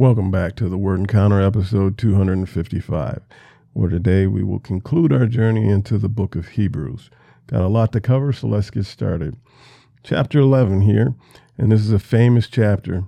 Welcome back to the Word Encounter episode 255, where today we will conclude our journey into the book of Hebrews. Got a lot to cover, so let's get started. Chapter 11 here, and this is a famous chapter.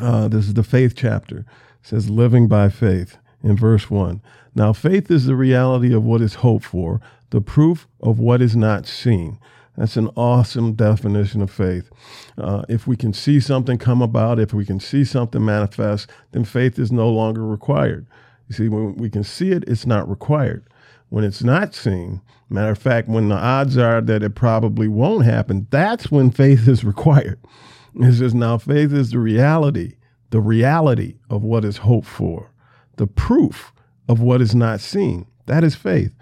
Uh, this is the faith chapter. It says, Living by faith in verse 1. Now, faith is the reality of what is hoped for, the proof of what is not seen. That's an awesome definition of faith. Uh, if we can see something come about, if we can see something manifest, then faith is no longer required. You see, when we can see it, it's not required. When it's not seen, matter of fact, when the odds are that it probably won't happen, that's when faith is required. It says, now faith is the reality, the reality of what is hoped for, the proof of what is not seen. That is faith.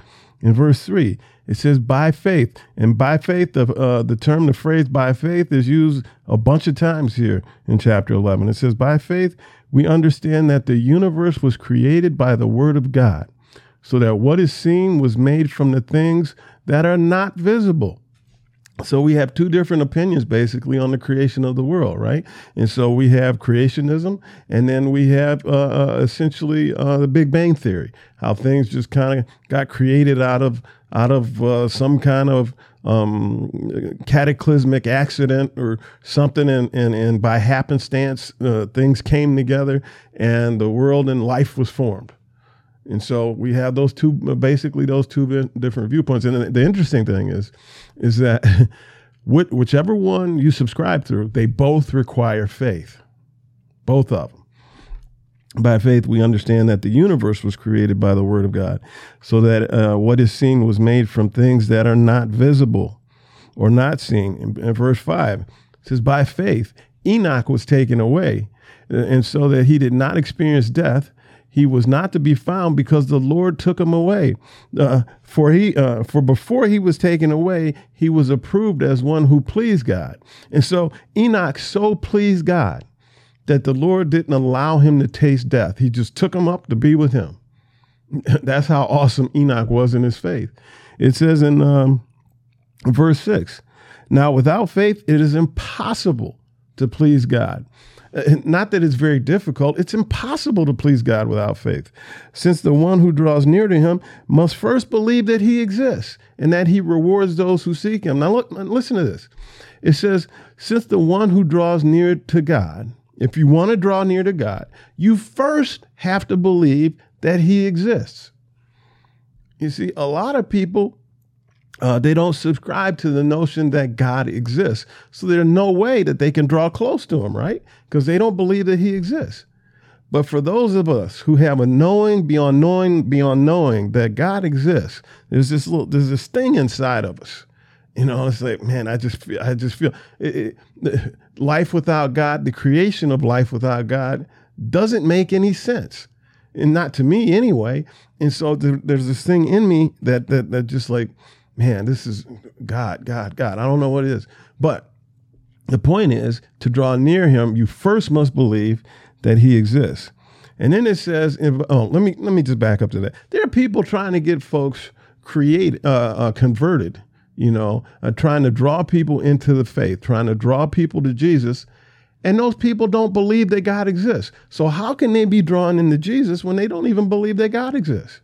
In verse 3, it says by faith. And by faith, the, uh, the term, the phrase by faith is used a bunch of times here in chapter 11. It says, by faith, we understand that the universe was created by the word of God, so that what is seen was made from the things that are not visible. So we have two different opinions basically on the creation of the world, right? And so we have creationism, and then we have uh, uh, essentially uh, the Big Bang theory, how things just kind of got created out of out of uh, some kind of um, cataclysmic accident or something, and and, and by happenstance uh, things came together, and the world and life was formed. And so we have those two, basically those two different viewpoints. And the interesting thing is, is that whichever one you subscribe to, they both require faith, both of them. By faith, we understand that the universe was created by the Word of God, so that uh, what is seen was made from things that are not visible or not seen. In, in verse 5, it says, By faith, Enoch was taken away, and so that he did not experience death he was not to be found because the Lord took him away. Uh, for he, uh, for before he was taken away, he was approved as one who pleased God. And so Enoch so pleased God that the Lord didn't allow him to taste death. He just took him up to be with him. That's how awesome Enoch was in his faith. It says in um, verse six, now without faith, it is impossible to please God. Uh, not that it's very difficult, it's impossible to please God without faith, since the one who draws near to him must first believe that he exists and that he rewards those who seek him. Now, look, listen to this. It says, since the one who draws near to God, if you want to draw near to God, you first have to believe that he exists. You see, a lot of people uh, they don't subscribe to the notion that God exists. So there's no way that they can draw close to him, right? Because they don't believe that he exists. But for those of us who have a knowing beyond knowing beyond knowing that God exists, there's this little there's this thing inside of us. You know, it's like, man, I just feel I just feel it, it, life without God, the creation of life without God doesn't make any sense. And not to me anyway. And so there, there's this thing in me that that that just like man, this is God, God, God. I don't know what it is. But the point is to draw near him, you first must believe that he exists. And then it says, oh, let me let me just back up to that. There are people trying to get folks create uh, uh, converted, you know, uh, trying to draw people into the faith, trying to draw people to Jesus, and those people don't believe that God exists. So how can they be drawn into Jesus when they don't even believe that God exists?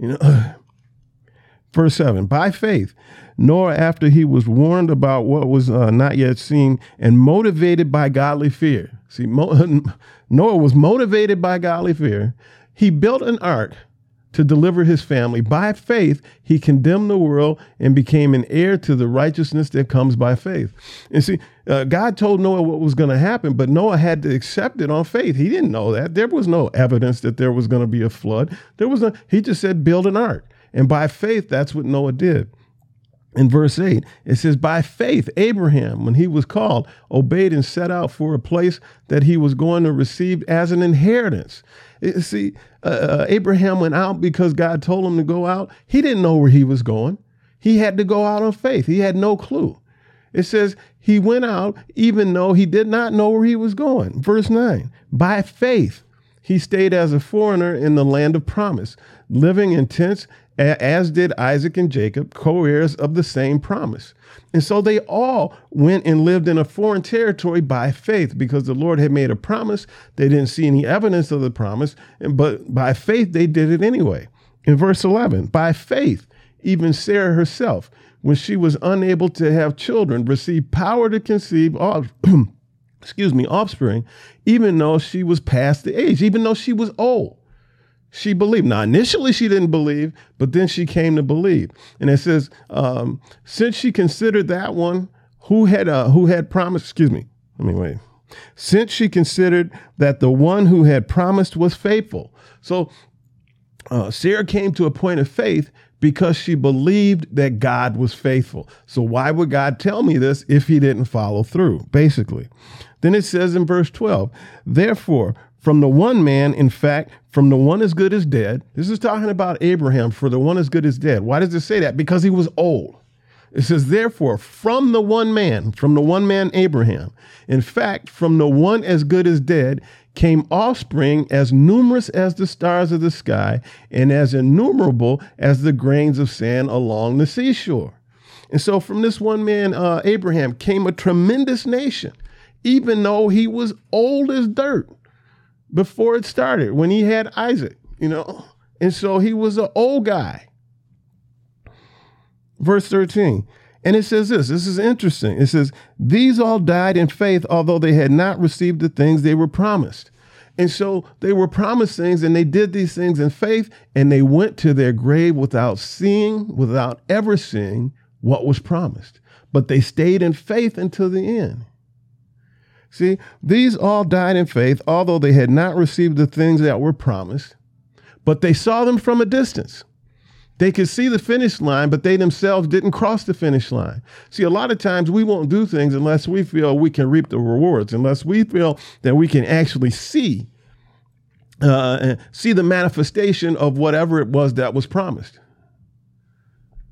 You know, Verse 7 By faith, Noah, after he was warned about what was uh, not yet seen and motivated by godly fear. See, Mo- Noah was motivated by godly fear. He built an ark to deliver his family. By faith, he condemned the world and became an heir to the righteousness that comes by faith. And see, uh, God told Noah what was going to happen, but Noah had to accept it on faith. He didn't know that. There was no evidence that there was going to be a flood. There was no, he just said, build an ark. And by faith, that's what Noah did. In verse 8, it says, By faith, Abraham, when he was called, obeyed and set out for a place that he was going to receive as an inheritance. see, uh, uh, Abraham went out because God told him to go out. He didn't know where he was going. He had to go out on faith. He had no clue. It says he went out even though he did not know where he was going. Verse 9, by faith, he stayed as a foreigner in the land of promise, living in tents as did Isaac and Jacob, co heirs of the same promise. And so they all went and lived in a foreign territory by faith because the Lord had made a promise. They didn't see any evidence of the promise, but by faith they did it anyway. In verse 11, by faith, even Sarah herself, when she was unable to have children, received power to conceive, excuse me, offspring, even though she was past the age, even though she was old she believed. Now, initially she didn't believe, but then she came to believe. And it says, um, since she considered that one who had uh, who had promised, excuse me, let me wait. Since she considered that the one who had promised was faithful. So uh, Sarah came to a point of faith because she believed that God was faithful. So why would God tell me this if he didn't follow through, basically? Then it says in verse 12, therefore, from the one man, in fact, from the one as good as dead. This is talking about Abraham, for the one as good as dead. Why does it say that? Because he was old. It says, therefore, from the one man, from the one man Abraham, in fact, from the one as good as dead, came offspring as numerous as the stars of the sky and as innumerable as the grains of sand along the seashore. And so, from this one man, uh, Abraham, came a tremendous nation, even though he was old as dirt before it started when he had Isaac, you know. And so he was an old guy. Verse 13. And it says this this is interesting. It says, These all died in faith, although they had not received the things they were promised. And so they were promised things and they did these things in faith and they went to their grave without seeing, without ever seeing what was promised. But they stayed in faith until the end. See, these all died in faith, although they had not received the things that were promised, but they saw them from a distance. They could see the finish line, but they themselves didn't cross the finish line. See, a lot of times we won't do things unless we feel we can reap the rewards, unless we feel that we can actually see uh, see the manifestation of whatever it was that was promised.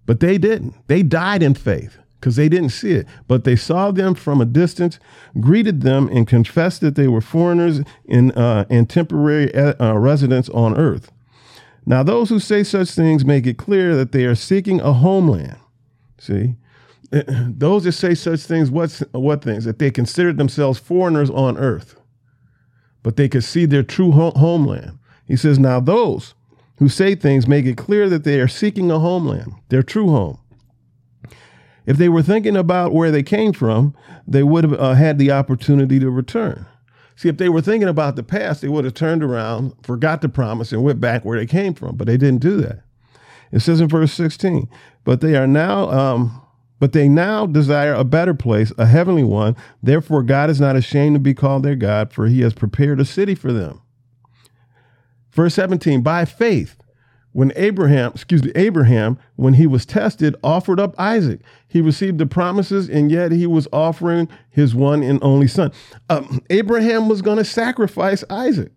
But they didn't. They died in faith because they didn't see it. But they saw them from a distance, greeted them, and confessed that they were foreigners in, uh, and temporary uh, uh, residents on earth. Now, those who say such things make it clear that they are seeking a homeland. See? Those that say such things, what, what things? That they considered themselves foreigners on earth, but they could see their true ho- homeland. He says, Now, those who say things make it clear that they are seeking a homeland, their true home. If they were thinking about where they came from, they would have uh, had the opportunity to return. See, if they were thinking about the past, they would have turned around, forgot the promise, and went back where they came from. But they didn't do that. It says in verse 16, but they are now, um, but they now desire a better place, a heavenly one. Therefore, God is not ashamed to be called their God, for he has prepared a city for them. Verse 17, by faith, when Abraham, excuse me, Abraham, when he was tested, offered up Isaac. He received the promises, and yet he was offering his one and only son. Um, Abraham was going to sacrifice Isaac.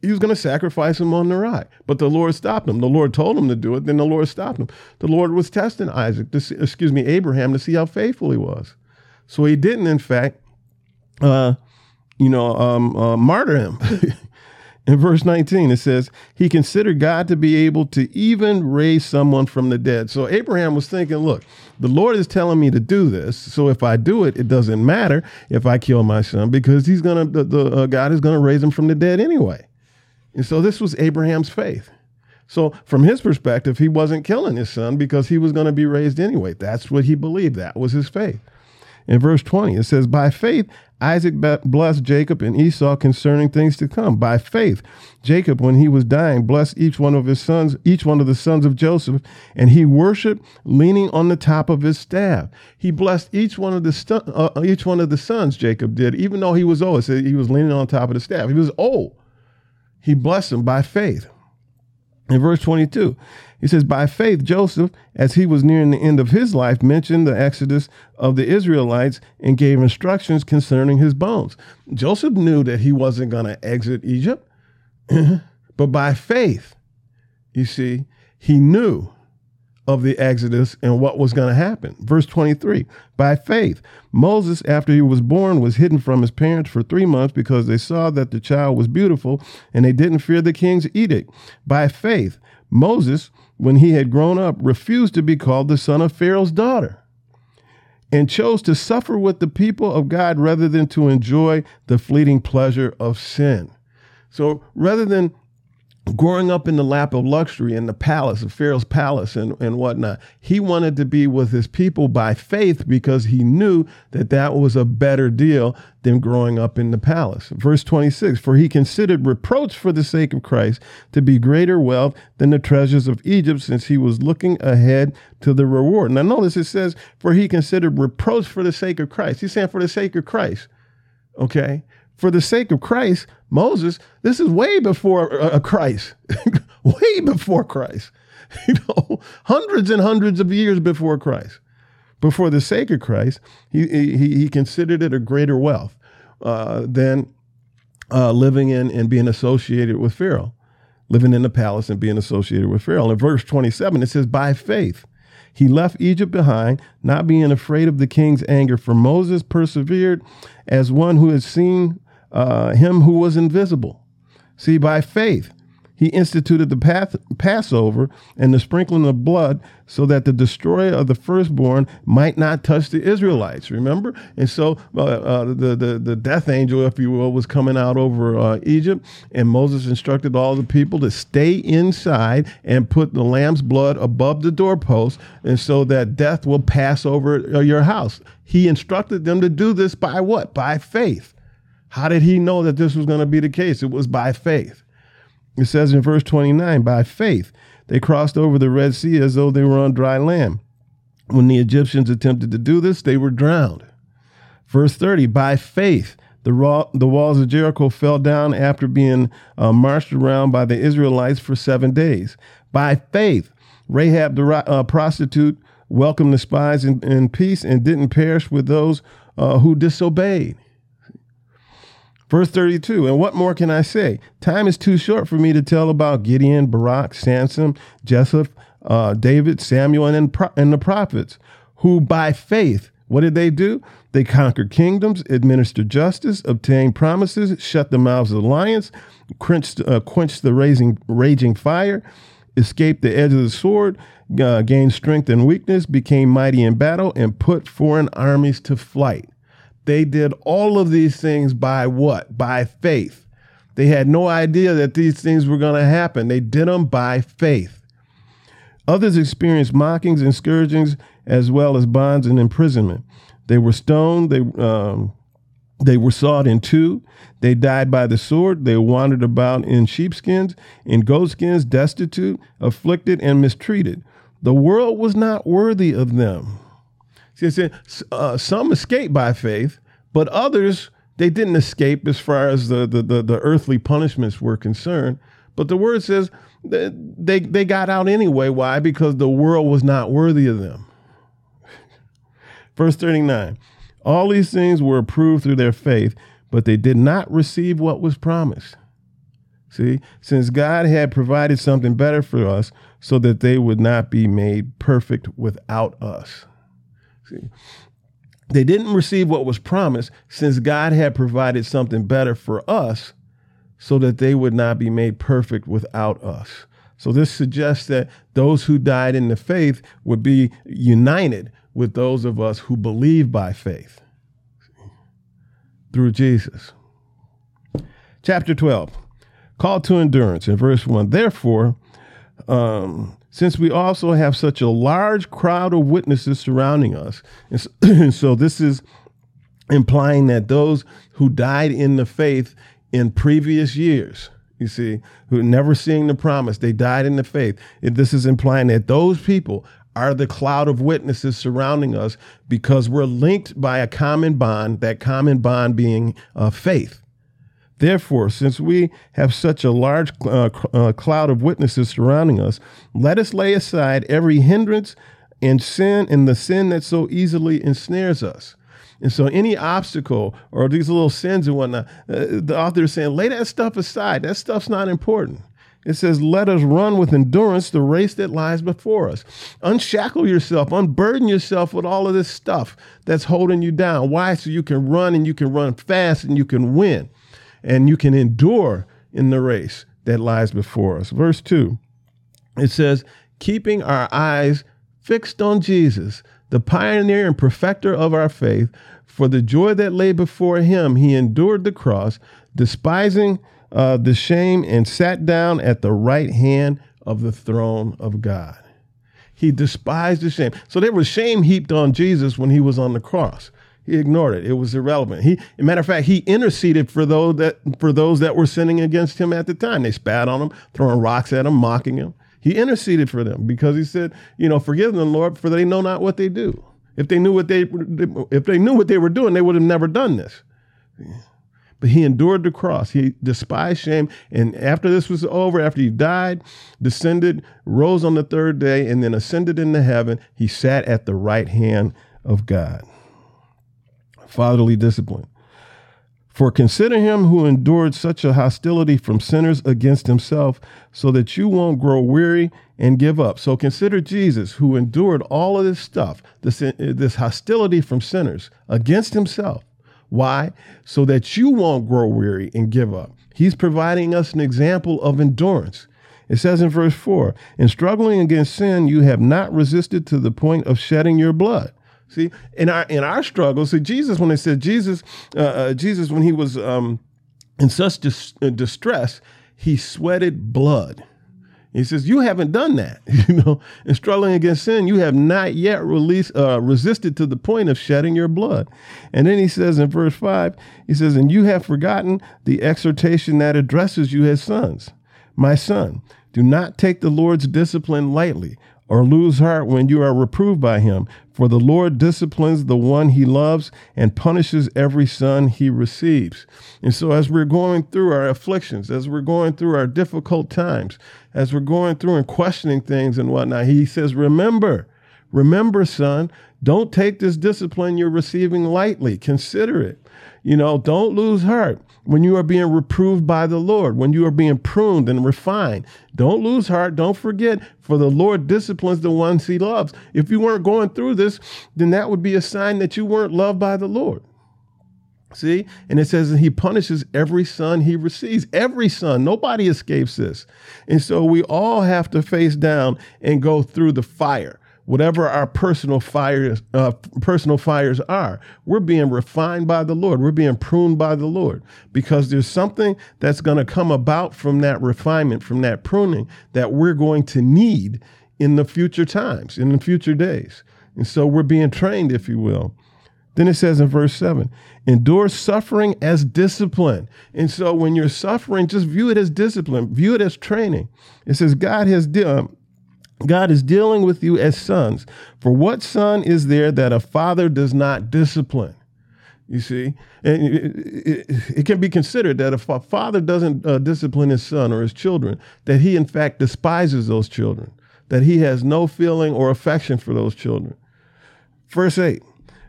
He was going to sacrifice him on the rock, but the Lord stopped him. The Lord told him to do it, then the Lord stopped him. The Lord was testing Isaac, see, excuse me, Abraham, to see how faithful he was. So he didn't, in fact, uh, you know, um, uh, martyr him. In verse 19, it says, He considered God to be able to even raise someone from the dead. So Abraham was thinking, Look, the Lord is telling me to do this. So if I do it, it doesn't matter if I kill my son because he's going to, the, the uh, God is going to raise him from the dead anyway. And so this was Abraham's faith. So from his perspective, he wasn't killing his son because he was going to be raised anyway. That's what he believed. That was his faith. In verse 20, it says, By faith, Isaac blessed Jacob and Esau concerning things to come. By faith, Jacob, when he was dying, blessed each one of his sons, each one of the sons of Joseph, and he worshipped leaning on the top of his staff. He blessed each one of the uh, each one of the sons. Jacob did, even though he was old. It he was leaning on top of the staff. He was old. He blessed them by faith. In verse 22, he says, By faith, Joseph, as he was nearing the end of his life, mentioned the exodus of the Israelites and gave instructions concerning his bones. Joseph knew that he wasn't going to exit Egypt, but by faith, you see, he knew of the Exodus and what was going to happen. Verse 23 By faith, Moses, after he was born, was hidden from his parents for three months because they saw that the child was beautiful and they didn't fear the king's edict. By faith, Moses, when he had grown up, refused to be called the son of Pharaoh's daughter and chose to suffer with the people of God rather than to enjoy the fleeting pleasure of sin. So rather than growing up in the lap of luxury in the palace of Pharaoh's palace and, and whatnot. He wanted to be with his people by faith because he knew that that was a better deal than growing up in the palace. Verse 26 For he considered reproach for the sake of Christ to be greater wealth than the treasures of Egypt, since he was looking ahead to the reward. Now, notice it says, For he considered reproach for the sake of Christ. He's saying, For the sake of Christ. Okay? For the sake of Christ, Moses, this is way before uh, Christ, way before Christ, you know, hundreds and hundreds of years before Christ. But for the sake of Christ, he, he, he considered it a greater wealth uh, than uh, living in and being associated with Pharaoh, living in the palace and being associated with Pharaoh. In verse 27, it says, by faith, he left Egypt behind, not being afraid of the king's anger, for Moses persevered as one who had seen uh, him who was invisible. See, by faith, he instituted the path, Passover and the sprinkling of blood so that the destroyer of the firstborn might not touch the Israelites. Remember? And so uh, uh, the, the, the death angel, if you will, was coming out over uh, Egypt, and Moses instructed all the people to stay inside and put the lamb's blood above the doorpost, and so that death will pass over uh, your house. He instructed them to do this by what? By faith. How did he know that this was going to be the case? It was by faith. It says in verse 29 by faith, they crossed over the Red Sea as though they were on dry land. When the Egyptians attempted to do this, they were drowned. Verse 30 by faith, the, raw, the walls of Jericho fell down after being uh, marched around by the Israelites for seven days. By faith, Rahab the uh, prostitute welcomed the spies in, in, peace and didn't perish with those uh, who disobeyed. Verse 32, and what more can I say? Time is too short for me to tell about Gideon, Barak, Samson, Jephthah, uh, David, Samuel, and, and the prophets, who by faith, what did they do? They conquered kingdoms, administered justice, obtained promises, shut the mouths of lions, quenched, uh, quenched the raging, raging fire, escaped the edge of the sword, uh, gained strength and weakness, became mighty in battle, and put foreign armies to flight. They did all of these things by what? By faith. They had no idea that these things were going to happen. They did them by faith. Others experienced mockings and scourgings as well as bonds and imprisonment. They were stoned. They um, they were sawed in two. They died by the sword. They wandered about in sheepskins, in goatskins, destitute, afflicted, and mistreated. The world was not worthy of them. Uh, some escaped by faith, but others they didn't escape as far as the, the, the, the earthly punishments were concerned. But the word says they, they got out anyway. Why? Because the world was not worthy of them. Verse 39 All these things were approved through their faith, but they did not receive what was promised. See, since God had provided something better for us so that they would not be made perfect without us. See, they didn't receive what was promised since God had provided something better for us so that they would not be made perfect without us. So this suggests that those who died in the faith would be united with those of us who believe by faith through Jesus. Chapter 12, call to endurance in verse 1. Therefore, um, since we also have such a large crowd of witnesses surrounding us. And so, and so, this is implying that those who died in the faith in previous years, you see, who never seeing the promise, they died in the faith. This is implying that those people are the cloud of witnesses surrounding us because we're linked by a common bond, that common bond being uh, faith. Therefore, since we have such a large uh, uh, cloud of witnesses surrounding us, let us lay aside every hindrance and sin and the sin that so easily ensnares us. And so, any obstacle or these little sins and whatnot, uh, the author is saying, lay that stuff aside. That stuff's not important. It says, let us run with endurance the race that lies before us. Unshackle yourself, unburden yourself with all of this stuff that's holding you down. Why? So you can run and you can run fast and you can win and you can endure in the race that lies before us. Verse 2 It says, keeping our eyes fixed on Jesus, the pioneer and perfecter of our faith, for the joy that lay before him, he endured the cross, despising uh, the shame, and sat down at the right hand of the throne of God. He despised the shame. So there was shame heaped on Jesus when he was on the cross. He ignored it. It was irrelevant. He, matter of fact, he interceded for those that for those that were sinning against him at the time. They spat on him, throwing rocks at him, mocking him. He interceded for them because he said, you know, forgive them, Lord, for they know not what they do. If they knew what they if they knew what they were doing, they would have never done this. But he endured the cross. He despised shame. And after this was over, after he died, descended, rose on the third day, and then ascended into heaven, he sat at the right hand of God. Fatherly discipline. For consider him who endured such a hostility from sinners against himself, so that you won't grow weary and give up. So consider Jesus, who endured all of this stuff, this, this hostility from sinners against himself. Why? So that you won't grow weary and give up. He's providing us an example of endurance. It says in verse 4 In struggling against sin, you have not resisted to the point of shedding your blood. See, in our in our struggles, see Jesus when they said Jesus, uh, uh, Jesus when he was um, in such dis- uh, distress, he sweated blood. He says, "You haven't done that, you know. In struggling against sin, you have not yet released, uh, resisted to the point of shedding your blood." And then he says in verse five, he says, "And you have forgotten the exhortation that addresses you as sons, my son. Do not take the Lord's discipline lightly." Or lose heart when you are reproved by him. For the Lord disciplines the one he loves and punishes every son he receives. And so, as we're going through our afflictions, as we're going through our difficult times, as we're going through and questioning things and whatnot, he says, Remember, remember, son, don't take this discipline you're receiving lightly. Consider it. You know, don't lose heart when you are being reproved by the Lord, when you are being pruned and refined. Don't lose heart. Don't forget, for the Lord disciplines the ones he loves. If you weren't going through this, then that would be a sign that you weren't loved by the Lord. See? And it says that he punishes every son he receives. Every son. Nobody escapes this. And so we all have to face down and go through the fire whatever our personal fires, uh, personal fires are. We're being refined by the Lord. We're being pruned by the Lord because there's something that's going to come about from that refinement, from that pruning that we're going to need in the future times, in the future days. And so we're being trained, if you will. Then it says in verse 7 endure suffering as discipline. And so when you're suffering, just view it as discipline, view it as training. It says, God has, um, God is dealing with you as sons. For what son is there that a father does not discipline? You see, and it, it, it can be considered that if a father doesn't uh, discipline his son or his children, that he in fact despises those children, that he has no feeling or affection for those children. Verse eight.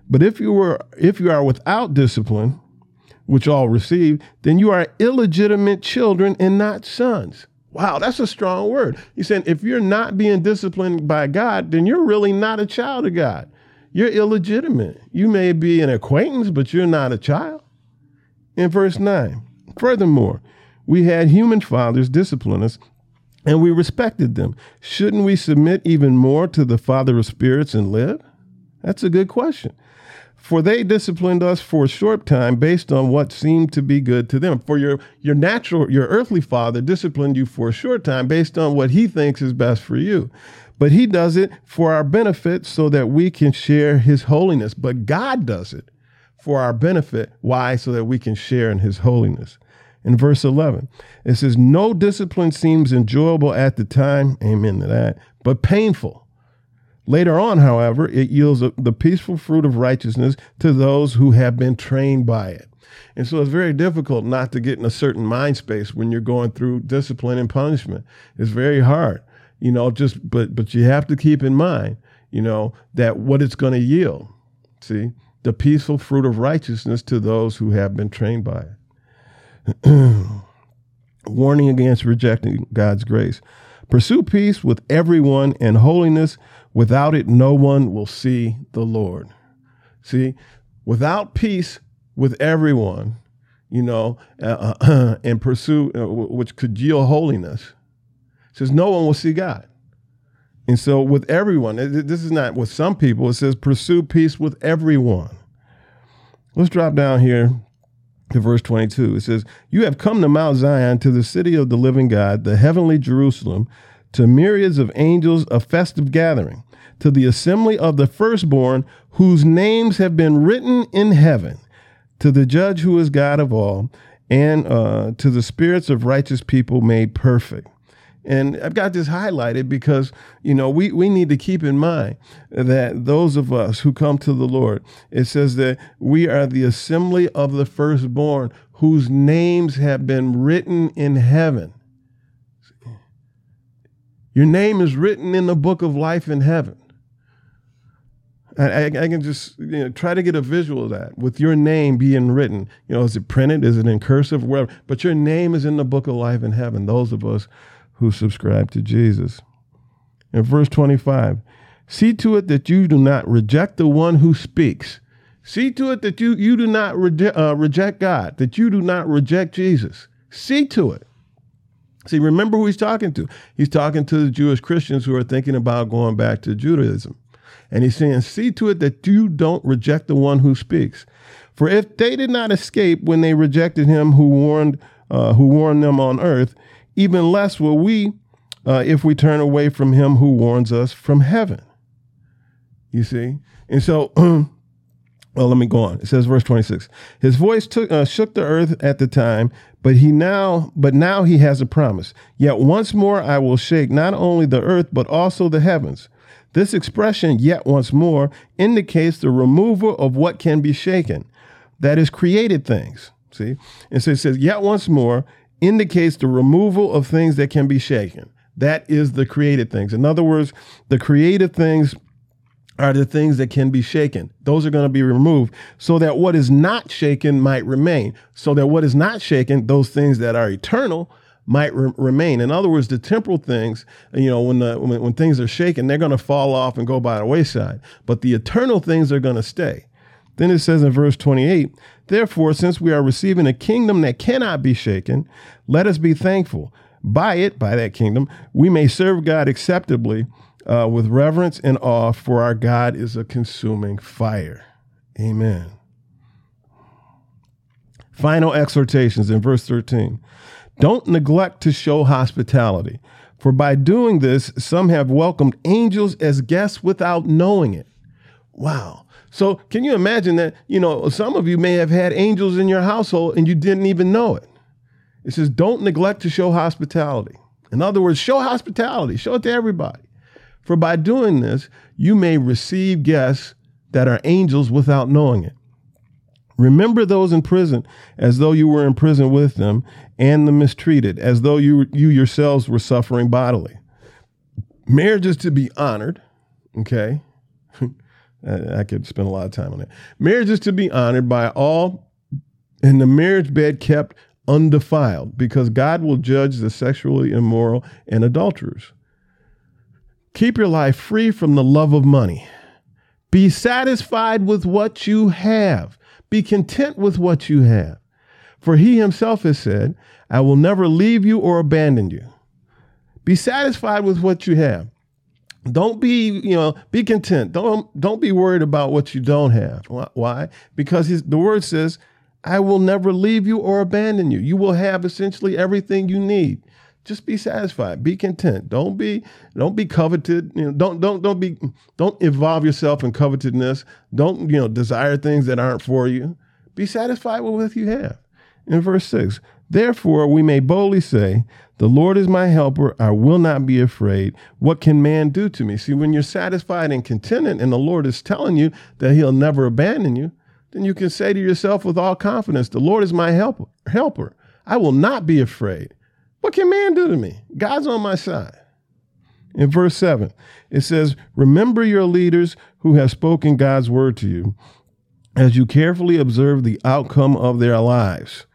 But if you were, if you are without discipline, which all receive, then you are illegitimate children and not sons. Wow, that's a strong word. He said, if you're not being disciplined by God, then you're really not a child of God. You're illegitimate. You may be an acquaintance, but you're not a child. In verse 9, furthermore, we had human fathers discipline us, and we respected them. Shouldn't we submit even more to the Father of spirits and live? That's a good question. For they disciplined us for a short time based on what seemed to be good to them. For your, your natural, your earthly father disciplined you for a short time based on what he thinks is best for you. But he does it for our benefit so that we can share his holiness. But God does it for our benefit. Why? So that we can share in his holiness. In verse 11, it says, No discipline seems enjoyable at the time, amen to that, but painful. Later on, however, it yields a, the peaceful fruit of righteousness to those who have been trained by it. And so it's very difficult not to get in a certain mind space when you're going through discipline and punishment. It's very hard, you know, just but but you have to keep in mind, you know, that what it's going to yield. See, the peaceful fruit of righteousness to those who have been trained by it. Warning against rejecting God's grace. Pursue peace with everyone and holiness Without it, no one will see the Lord. See, without peace with everyone, you know, uh, uh, and pursue, uh, which could yield holiness, says no one will see God. And so, with everyone, this is not with some people, it says pursue peace with everyone. Let's drop down here to verse 22. It says, You have come to Mount Zion, to the city of the living God, the heavenly Jerusalem, to myriads of angels, a festive gathering, to the assembly of the firstborn, whose names have been written in heaven, to the judge who is God of all, and uh, to the spirits of righteous people made perfect. And I've got this highlighted because, you know, we, we need to keep in mind that those of us who come to the Lord, it says that we are the assembly of the firstborn whose names have been written in heaven. Your name is written in the book of life in heaven. I, I, can just you know, try to get a visual of that with your name being written. You know, is it printed? Is it in cursive? Whatever. But your name is in the book of life in heaven. Those of us who subscribe to Jesus. In verse 25, see to it that you do not reject the one who speaks. See to it that you, you do not uh, reject God, that you do not reject Jesus. See to it. See, remember who he's talking to. He's talking to the Jewish Christians who are thinking about going back to Judaism. And he's saying, See to it that you don't reject the one who speaks. For if they did not escape when they rejected him who warned, uh, who warned them on earth, even less will we uh, if we turn away from him who warns us from heaven. You see? And so, well, let me go on. It says, verse 26 His voice took, uh, shook the earth at the time, but he now, but now he has a promise. Yet once more I will shake not only the earth, but also the heavens. This expression, yet once more, indicates the removal of what can be shaken, that is, created things. See? And so it says, yet once more, indicates the removal of things that can be shaken. That is the created things. In other words, the created things are the things that can be shaken. Those are going to be removed so that what is not shaken might remain. So that what is not shaken, those things that are eternal, might re- remain. In other words, the temporal things, you know, when, the, when, when things are shaken, they're going to fall off and go by the wayside. But the eternal things are going to stay. Then it says in verse 28 Therefore, since we are receiving a kingdom that cannot be shaken, let us be thankful. By it, by that kingdom, we may serve God acceptably uh, with reverence and awe, for our God is a consuming fire. Amen. Final exhortations in verse 13. Don't neglect to show hospitality, for by doing this, some have welcomed angels as guests without knowing it. Wow. So can you imagine that, you know, some of you may have had angels in your household and you didn't even know it. It says, don't neglect to show hospitality. In other words, show hospitality, show it to everybody. For by doing this, you may receive guests that are angels without knowing it. Remember those in prison as though you were in prison with them, and the mistreated as though you, you yourselves were suffering bodily. Marriage is to be honored, okay? I could spend a lot of time on that. Marriage is to be honored by all, and the marriage bed kept undefiled, because God will judge the sexually immoral and adulterers. Keep your life free from the love of money. Be satisfied with what you have. Be content with what you have. For he himself has said, I will never leave you or abandon you. Be satisfied with what you have. Don't be, you know, be content. Don't don't be worried about what you don't have. Why? Because the word says, "I will never leave you or abandon you." You will have essentially everything you need. Just be satisfied. Be content. Don't be don't be coveted. You know, don't don't don't be don't involve yourself in covetousness. Don't you know desire things that aren't for you. Be satisfied with what you have. In verse six, therefore we may boldly say, the Lord is my helper. I will not be afraid. What can man do to me? See, when you're satisfied and contented, and the Lord is telling you that he'll never abandon you, then you can say to yourself with all confidence, The Lord is my helper. helper. I will not be afraid. What can man do to me? God's on my side. In verse 7, it says, Remember your leaders who have spoken God's word to you as you carefully observe the outcome of their lives.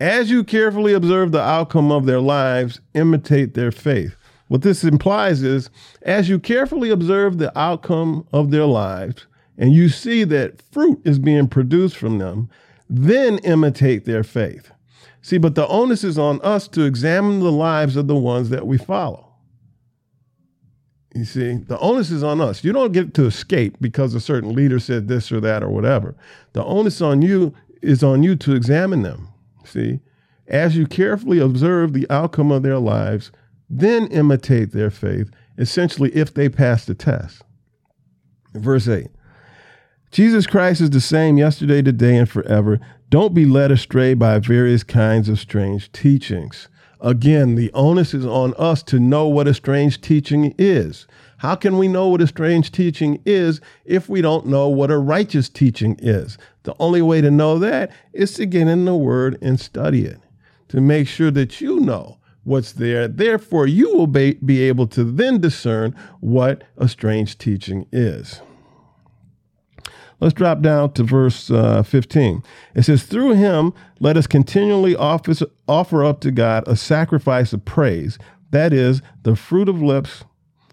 As you carefully observe the outcome of their lives, imitate their faith. What this implies is, as you carefully observe the outcome of their lives and you see that fruit is being produced from them, then imitate their faith. See, but the onus is on us to examine the lives of the ones that we follow. You see, the onus is on us. You don't get to escape because a certain leader said this or that or whatever. The onus on you is on you to examine them. See, as you carefully observe the outcome of their lives, then imitate their faith, essentially, if they pass the test. Verse 8 Jesus Christ is the same yesterday, today, and forever. Don't be led astray by various kinds of strange teachings. Again, the onus is on us to know what a strange teaching is. How can we know what a strange teaching is if we don't know what a righteous teaching is? The only way to know that is to get in the Word and study it, to make sure that you know what's there. Therefore, you will be, able to then discern what a strange teaching is. Let's drop down to verse uh, 15. It says, Through him, let us continually offer, offer up to God a sacrifice of praise, that is, the fruit of lips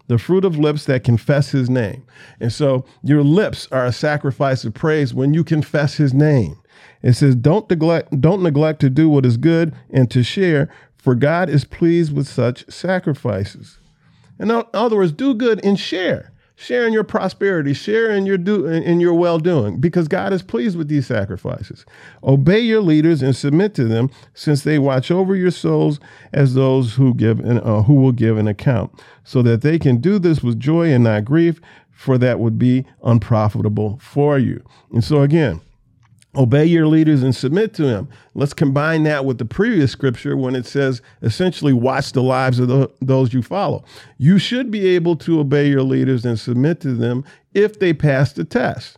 the fruit of lips that confess his name. And so your lips are a sacrifice of praise when you confess his name. It says, don't neglect, don't neglect to do what is good and to share, for God is pleased with such sacrifices. In other words, do good and share. Share in your prosperity, share in your do in your well-doing, because God is pleased with these sacrifices. Obey your leaders and submit to them, since they watch over your souls as those who give an, uh, who will give an account, so that they can do this with joy and not grief, for that would be unprofitable for you. And so again, Obey your leaders and submit to them. Let's combine that with the previous scripture when it says essentially watch the lives of the, those you follow. You should be able to obey your leaders and submit to them if they pass the test.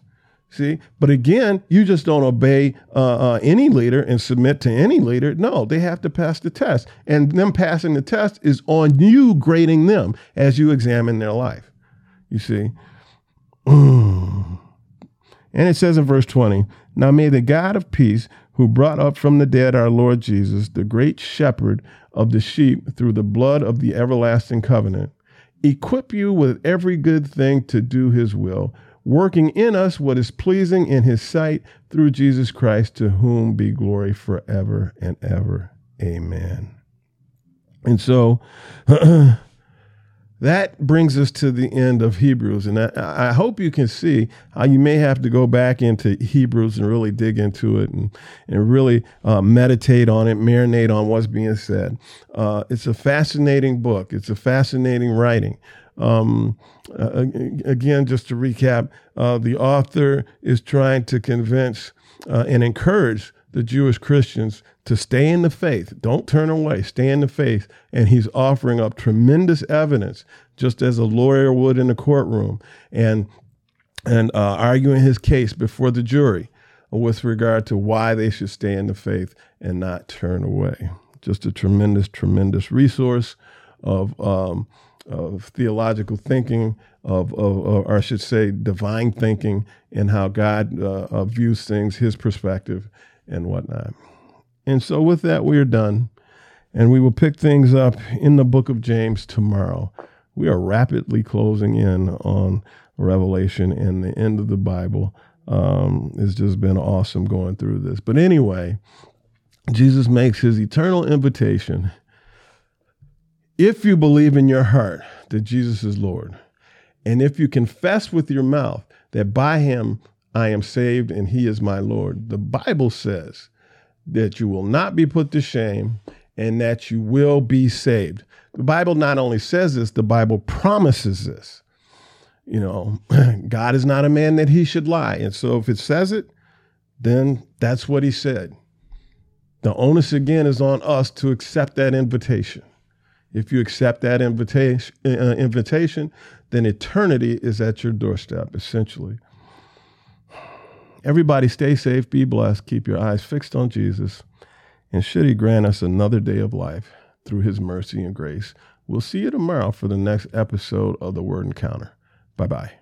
See, but again, you just don't obey uh, uh, any leader and submit to any leader. No, they have to pass the test. And them passing the test is on you grading them as you examine their life. You see? And it says in verse 20, Now may the God of peace, who brought up from the dead our Lord Jesus, the great shepherd of the sheep through the blood of the everlasting covenant, equip you with every good thing to do his will, working in us what is pleasing in his sight through Jesus Christ, to whom be glory forever and ever. Amen. And so, that brings us to the end of Hebrews. And I, I, hope you can see how you may have to go back into Hebrews and really dig into it and, and really uh, meditate on it, marinate on what's being said. Uh, it's a fascinating book, it's a fascinating writing. Um, again, just to recap, uh, the author is trying to convince uh, and encourage the Jewish Christians to stay in the faith. Don't turn away, stay in the faith. And he's offering up tremendous evidence, just as a lawyer would in a courtroom, and and uh, arguing his case before the jury with regard to why they should stay in the faith and not turn away. Just a tremendous, tremendous resource of um, of theological thinking, of, of, or I should say, divine thinking, and how God uh, uh, views things, His perspective, and whatnot. And so, with that, we are done. And we will pick things up in the book of James tomorrow. We are rapidly closing in on Revelation and the end of the Bible. Um, it's just been awesome going through this. But anyway, Jesus makes his eternal invitation. If you believe in your heart that Jesus is Lord, and if you confess with your mouth that by him I am saved and he is my Lord. The Bible says that you will not be put to shame and that you will be saved. The Bible not only says this, the Bible promises this. You know, God is not a man that he should lie. And so if it says it, then that's what he said. The onus again is on us to accept that invitation. If you accept that invitation, uh, invitation, then eternity is at your doorstep, essentially. Everybody stay safe, be blessed, keep your eyes fixed on Jesus, and should he grant us another day of life through his mercy and grace, we'll see you tomorrow for the next episode of the Word Encounter. Bye bye.